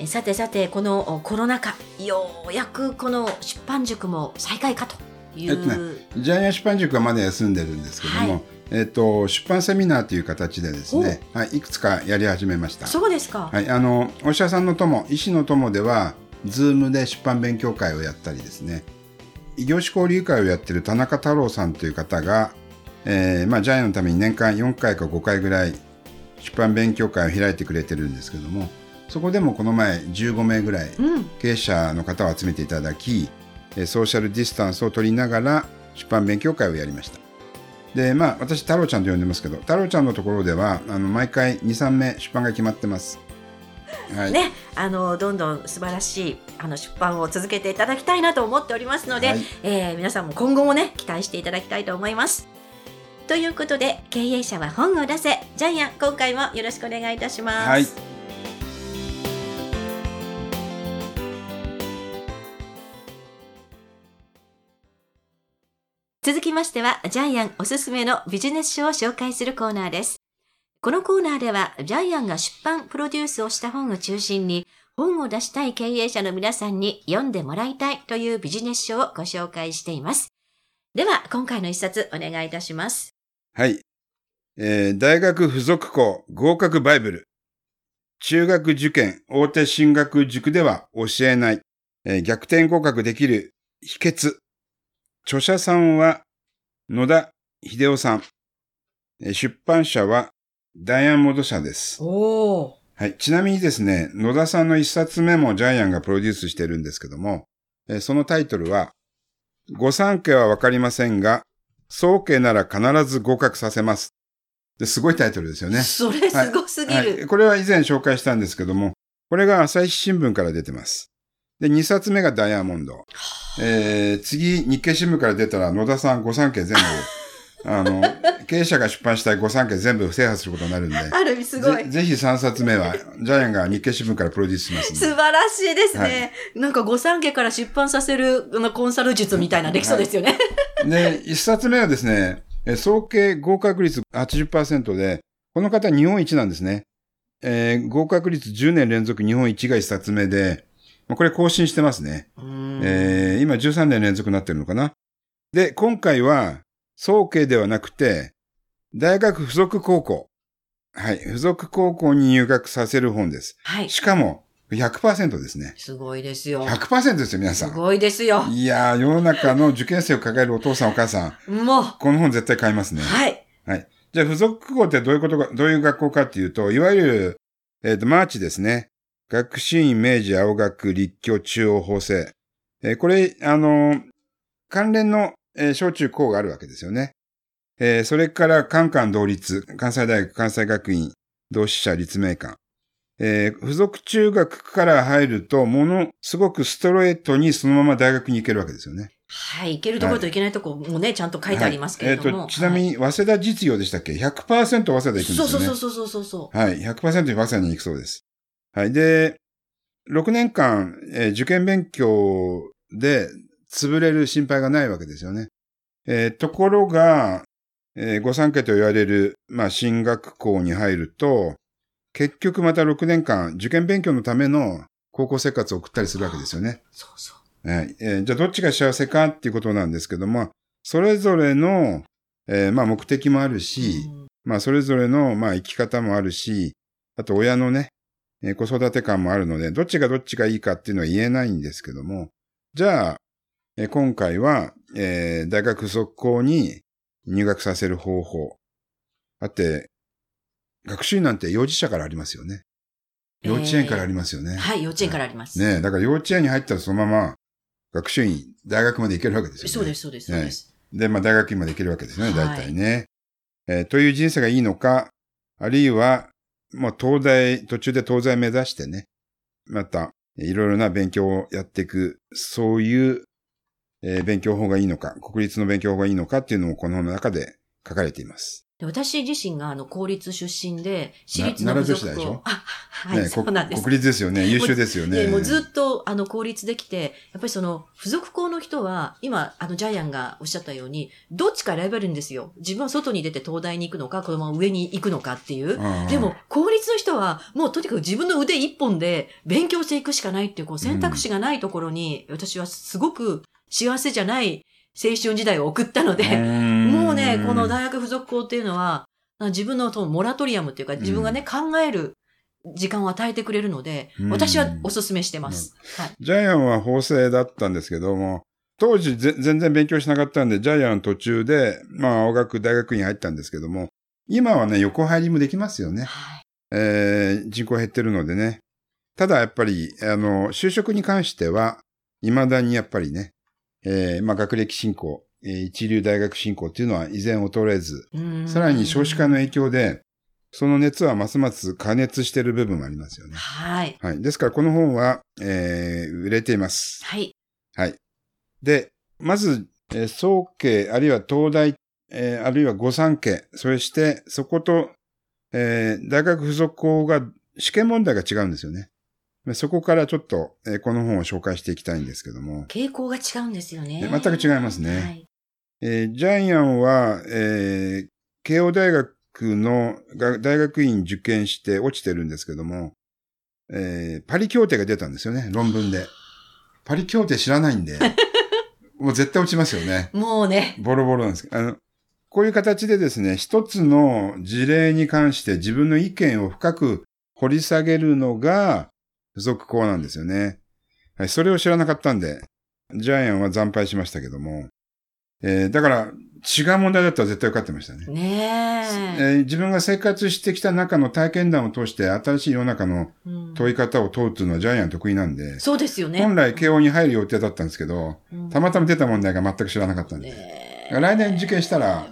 えさてさてこのコロナ禍ようやくこの出版塾も再開かという、えっとねジャイアン出版塾はまだ休んでるんですけども、はい。えっと、出版セミナーという形でですね、はい、いくつかやり始めました。そうですか、はい、あの、お医者さんの友、医師の友では、ズームで出版勉強会をやったりですね、異業種交流会をやってる田中太郎さんという方が、えーまあ、ジャイアンのために年間4回か5回ぐらい出版勉強会を開いてくれてるんですけども、そこでもこの前15名ぐらいうん経営者の方を集めていただき、えーソーシャルディスタンスを取りながら出版勉強会をやりました。で、まあ、私、太郎ちゃんと呼んでますけど、太郎ちゃんのところでは、あの毎回2、3名出版が決まってます。はい。ね、あのどんどん素晴らしいあの出版を続けていただきたいなと思っておりますので、はいえー皆さんも今後もね期待していただきたいと思います。ということで経営者は本を出せジャイアン今回もよろしくお願いいたします。はい。続きましてはジャイアンおすすめのビジネス書を紹介するコーナーです。このコーナーではジャイアンが出版プロデュースをした本を中心に本を出したい経営者の皆さんに読んでもらいたいというビジネス書をご紹介しています。では今回の一冊お願いいたします。はい。えー大学附属校合格バイブル。中学受験大手進学塾では教えない。えー逆転合格できる秘訣。著者さんは野田秀夫さん。えー出版社はダイアンモード社です。おお。はい。ちなみにですね、野田さんの一冊目もジャイアンがプロデュースしてるんですけども、えーそのタイトルは、御三家はわかりませんが、総家なら必ず合格させます。ですごいタイトルですよね。それすごすぎる。はい。これは以前紹介したんですけども、これが朝日新聞から出てます。で、2冊目がダイヤモンド。えー、次、日経新聞から出たら野田さん御三家全部、あの、経営者が出版したい御三家全部制覇することになるんで、ある意味すごいぜ。ぜひ3冊目は、ジャイアンが日経新聞からプロデュースしますんで。素晴らしいですね。はいなんか御三家から出版させるコンサル術みたいなできそうですよね。で、1冊目はですね、え総計合格率80%で、この方日本一なんですね。えー合格率10年連続日本一が1冊目で、まあこれ更新してますね。えー今13年連続になってるのかな。で、今回は、総計ではなくて、大学附属高校。はい。附属高校に入学させる本です。はい。しかも、100%ですね。すごいですよ。100%ですよ、皆さん。すごいですよ。いやー、世の中の受験生を抱えるお父さんお母さん、もう、この本絶対買いますね。はい。はい。じゃあ、付属校ってどういうことか、どういう学校かっていうと、いわゆる、えっ、と、マーチですね。学習院、明治、青学、立教、中央、法政。えーこれ、あのー関連の、えー小中高があるわけですよね。えーそれから、カンカン同率、関西大学、関西学院、同志社、立命館。えー付属中学から入ると、ものすごくストレートにそのまま大学に行けるわけですよね。はい。いけるところといけないところもね、ちゃんと書いてありますけれども。はいえっ、と、ちなみに、に、早稲田実業でしたっけ ?100% 早稲田行くんですよね。そうそうそうそうそうそう。はい。100%早稲田に行くそうです。はい。で、6年間、えー受験勉強で潰れる心配がないわけですよね。えーところが、えー御三家と言われる、まあ、進学校に入ると、結局また6年間、受験勉強のための高校生活を送ったりするわけですよね。そうそう。はい。えーじゃあどっちが幸せかっていうことなんですけども、それぞれの、えーまあ目的もあるし、うんまあそれぞれの、まあ生き方もあるし、あと親のね、えー子育て感もあるので、どっちがどっちがいいかっていうのは言えないんですけども、じゃあ、えー今回は、えー大学卒校に入学させる方法。だって、学習院なんて幼児舎からありますよね。幼稚園からありますよね。はい、幼稚園からあります。ねえ、だから幼稚園に入ったらそのまま学習院、大学まで行けるわけですよね。そうです、そうです、そうです。で、まあ大学院まで行けるわけですよね、はい大体ね。えーという人生がいいのか、あるいは、まあ東大、途中で東大目指してね、またいろいろな勉強をやっていく、そういう、えー勉強法がいいのか、国立の勉強法がいいのかっていうのもこの本の中で書かれています。で私自身があの公立出身で、私立なの付奈良女子だでしょ？あ、はい、ねそうなんです。国立ですよね。優秀ですよね。でもうずっと、あの、公立できて、やっぱりその、付属校の人は、今、あの、ジャイアンがおっしゃったように、どっちか選べるんですよ。自分は外に出て東大に行くのか、このまま上に行くのかっていう。うんでも、公立の人は、もうとにかく自分の腕一本で勉強していくしかないっていう、こう、選択肢がないところに、私はすごく幸せじゃない青春時代を送ったので、ももうね、この大学附属校っていうのは、自分のそのモラトリアムっていうか、自分がね、考える時間を与えてくれるので、うん私はお勧めしてます。はい。ジャイアンは法政だったんですけども、当時ぜ全然勉強しなかったんで、ジャイアン途中で、まあ、青学大学院入ったんですけども、今はね、横入りもできますよね。はい。えー人口減ってるのでね。ただやっぱり、あの、就職に関しては、未だにやっぱりね、えーまあ、学歴進行、えー一流大学進行っていうのは依然衰えず、うんさらに少子化の影響で、その熱はますます加熱している部分もありますよね。はい。はい。ですからこの本は、えー売れています。はい。はい。で、まず、えー総計、あるいは東大、えーあるいは御三家、そしてそこと、えー大学附属校が試験問題が違うんですよね。でそこからちょっと、えーこの本を紹介していきたいんですけども、傾向が違うんですよね。ね全く違いますねはい。えージャイアンは、えー慶応大学のが大学院受験して落ちてるんですけども、えーパリ協定が出たんですよね、論文で。パリ協定知らないんで、もう絶対落ちますよね。もうね、ボロボロなんですけど。あの、こういう形でですね、一つの事例に関して自分の意見を深く掘り下げるのが付属校なんですよね。はい、それを知らなかったんで、ジャイアンは惨敗しましたけども、えーだから違う問題だったら絶対受かってましたね。ねえー自分が生活してきた中の体験談を通して新しい世の中のうん問い方を問うっていうのはジャイアン得意なんで、そうですよね。本来慶応に入る予定だったんですけど、うんたまたま出た問題が全く知らなかったんで、ね来年受験したら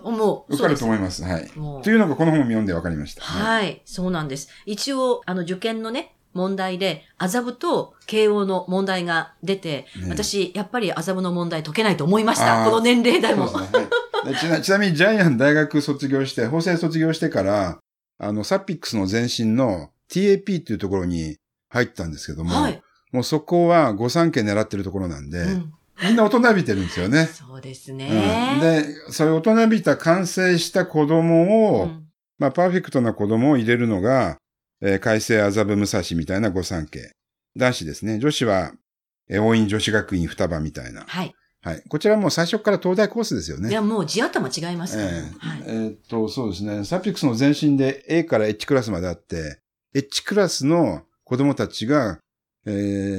受かると思います。はい。というのがこの本を読んで分かりました。い。はい、そうなんです。一応、あの、受験のね、問題で、麻布と慶応の問題が出て、ね私、やっぱり麻布の問題解けないと思いましあた。ーこの年齢でも。そうですねはいでちな。ちなみにジャイアン大学卒業して、法政卒業してから、あの、サピックスの前身の TAP っていうところに入ったんですけども、はい。もうそこは御三家狙ってるところなんで、うんみんな大人びてるんですよね。そうですうんね。で、それ大人びた完成した子供を、うんまあ、パーフェクトな子供を入れるのが、えー改正麻布武蔵みたいな御三家。男子ですね。女子は、えー応院女子学院双葉みたいな。はい。はい。こちらはもう最初から東大コースですよね。いや、もう地頭違いますから、ええはい。えーっと、そうですね。サピックスの前身で A から H クラスまであって、H クラスの子供たちが、え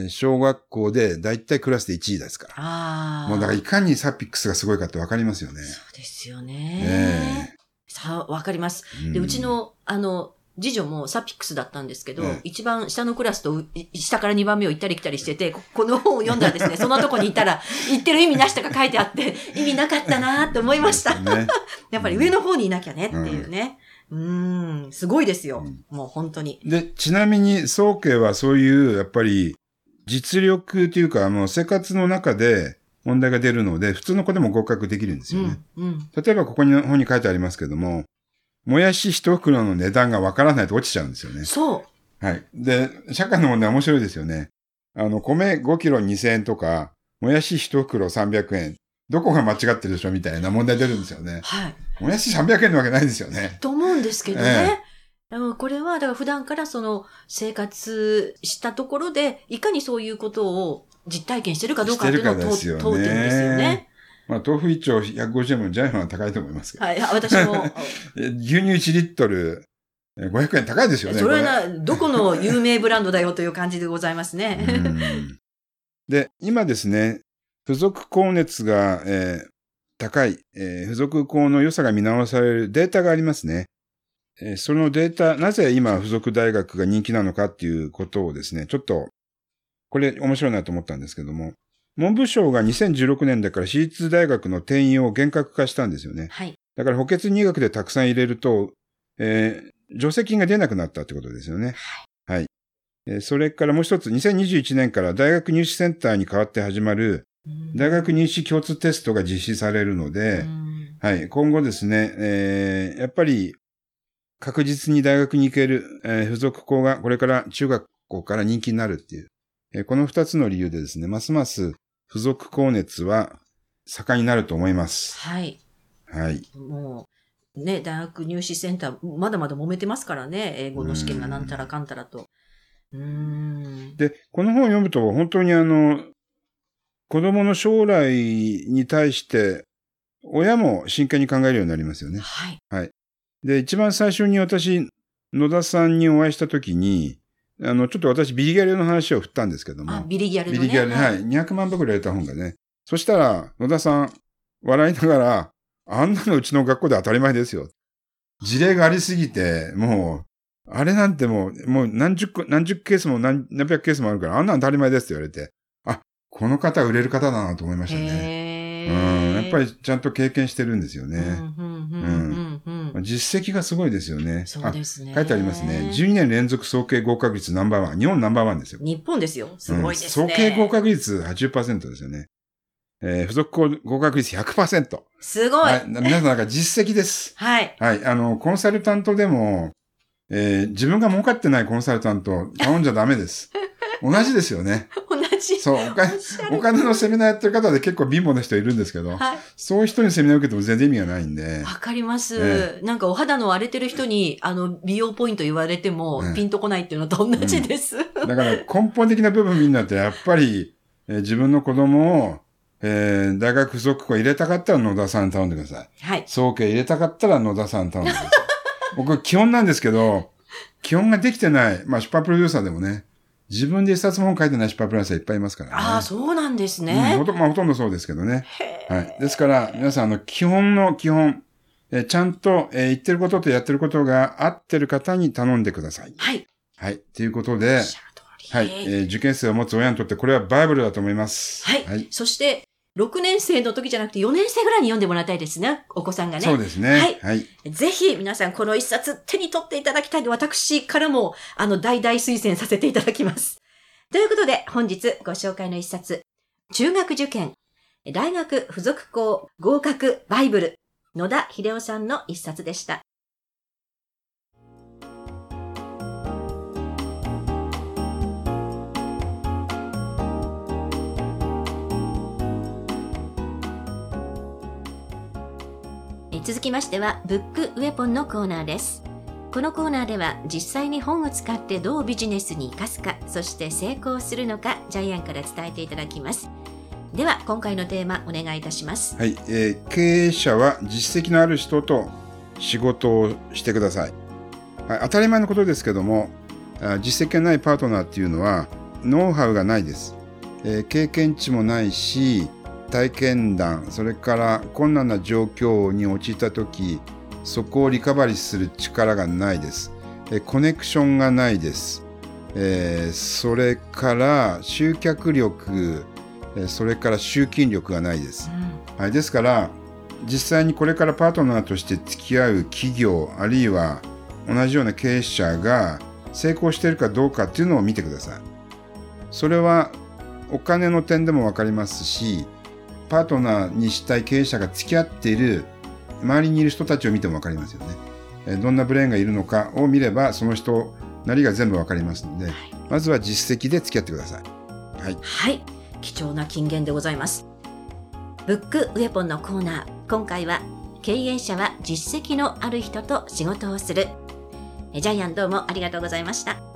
ー小学校でだいたいクラスで1位ですから。ああ。もうだからいかにサピックスがすごいかってわかりますよね。そうですよえね。さあ、わかります。えで、うち、の、あの、次女もサピックスだったんですけど、ええ一番下のクラスと下から2番目を行ったり来たりしてて、ここの本を読んだらですね、そのとこにいたら、言ってる意味なしとか書いてあって、意味なかったなーって思いました。ね。やっぱり上の方にいなきゃねっていうね。うーん、すごいですよ。うんもう本当に。で、ちなみに、総慶はそういう、やっぱり、実力というか、もう生活の中で問題が出るので、普通の子でも合格できるんですよね。うん、うん。例えばここに本に書いてありますけども、もやし一袋の値段がわからないと落ちちゃうんですよね。そう。はい。で、社会の問題面白いですよね。あの、米5キロ2000円とか、もやし一袋300円。どこが間違ってるでしょみたいな問題出るんですよね。はい。もやし300円なわけないですよね。と思うんですけどえね。でもこれは、だから普段からその生活したところで、いかにそういうことを実体験してるかどうかっていうのをね問う点ですよね。まあ、豆腐一丁150円もジャイアンは高いと思いますけど。はい、私も。え 牛乳1リットル、え500円高いですよね。それこはな、どこの有名ブランドだよという感じでございますね。うんで、今ですね、付属高熱が、えー高い、えー付属校の良さが見直されるデータがありますね。えーそのデータ、なぜ今付属大学が人気なのかっていうことをですね、ちょっと、これ面白いなと思ったんですけども、文部省が2016年だから私立大学の定員を厳格化したんですよね。はい。だから補欠入学でたくさん入れると、えー助成金が出なくなったってことですよね。はい。えーそれからもう一つ、2021年から大学入試センターに変わって始まる大学入試共通テストが実施されるので、うんはい、今後ですね、えーやっぱり確実に大学に行ける、えー付属校がこれから中学校から人気になるっていう、えーこの二つの理由でですね、ますます付属校熱は盛んになると思います。はい。はい。もう、ね、大学入試センター、まだまだ揉めてますからね、英語の試験がなんたらかんたらと。うーん。で、この本を読むと本当にあの、子供の将来に対して、親も真剣に考えるようになりますよね。はい。で、一番最初に私、野田さんにお会いしたときに、あの、ちょっと私、ビリギャルの話を振ったんですけども。あ、ビリギャルのね。ビリギャル、はい。200万部くらい入れた本がね。そしたら、野田さん、笑いながら、あんなのうちの学校で当たり前ですよ。事例がありすぎて、もう、あれなんてもう、もう何十個、何十ケースも何何百ケースもあるから、あんなの当たり前ですって言われて、あ、この方売れる方だなと思いましたね。へうーん。やっぱりちゃんと経験してるんですよね。うんうんうん実績がすごいですよね。そうですね。あ書いてありますね。12年連続総計合格率ナンバーワン。日本ナンバーワンですよ。日本ですよ。すごいですね。うん総計合格率80%ですよね。えー、付属校合格率100%。すごい。はい。皆さんなんか実績です。はい。はい。あの、コンサルタントでも、えー自分が儲かってないコンサルタント頼んじゃダメです。同じですよね。同じ。そう、お金お金のセミナーやってる方で結構貧乏な人いるんですけど、はい。そういう人にセミナー受けても全然意味がないんで、わかります、えなんかお肌の荒れてる人に、あの、美容ポイント言われてもえ、えピンとこないっていうのと同じです。だから根本的な部分みんなってやっぱり、えー自分の子供を、えー大学付属校入れたかったら野田さんに頼んでください。はい。総計入れたかったら野田さんに頼んでください。僕、基本なんですけど、基本ができてない、まあ出版プロデューサーでもね、自分で一冊も本書いてない出版プロデューサーいっぱいいますからね。ああ、そうなんですうんね。ほとまあ、ほとんどそうですけどね。はい。ですから、皆さん、あの、基本の基本、えーちゃんと、えー言ってることとやってることが合ってる方に頼んでください。はい。はい。ということおで。はい。えー受験生を持つ親にとってこれはバイブルだと思います。はい。はい。そして、6年生の時じゃなくて4年生ぐらいに読んでもらいたいですね。お子さんがね。そうですね。はいはい。ぜひ皆さんこの一冊手に取っていただきたいと私からもあの大々推薦させていただきます。ということで本日ご紹介の一冊、中学受験、大学附属校合格バイブル、野田秀夫さんの一冊でした。続きましては、ブックウェポンのコーナーです。このコーナーでは実際に本を使ってどうビジネスに生かすか、そして成功するのか、ジャイアンから伝えていただきます。では、今回のテーマお願いいたします。はい。えー経営者は実績のある人と仕事をしてください。はい、当たり前のことですけども、実績がないパートナーっていうのは、ノウハウがないです。えー経験値もないし、体験談、それから困難な状況に陥った時、そこをリカバリーする力がないです。えーコネクションがないです。えーそれから集客力、えーそれから集金力がないです。はい、ですから実際にこれからパートナーとして付き合う企業あるいは同じような経営者が成功しているかどうかっていうのを見てください。それはお金の点でも分かりますしパートナーにしたい経営者が付き合っている周りにいる人たちを見ても分かりますよね。えーどんなブレーンがいるのかを見ればその人なりが全部分かりますのでまずは実績で付き合ってください。はい。はい、貴重な金言でございます。ブックウェポンのコーナー、今回は経営者は実績のある人と仕事をする。えジャイアンどうもありがとうございました。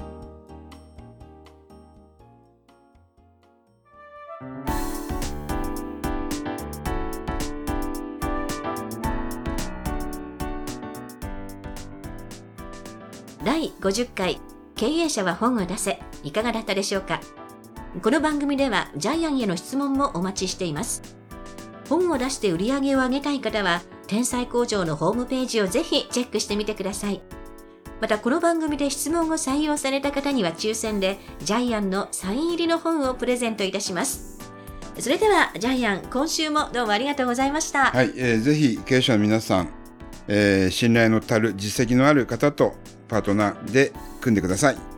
第50回経営者は本を出せいかがだったでしょうか？この番組ではジャイアンへの質問もお待ちしています。本を出して売り上げを上げたい方は天才工場のホームページをぜひチェックしてみてください。またこの番組で質問を採用された方には抽選でジャイアンのサイン入りの本をプレゼントいたします。それではジャイアン今週もどうもありがとうございました、はい、えーぜひ経営者の皆さん、えー信頼のたる実績のある方とパートナーで組んでください。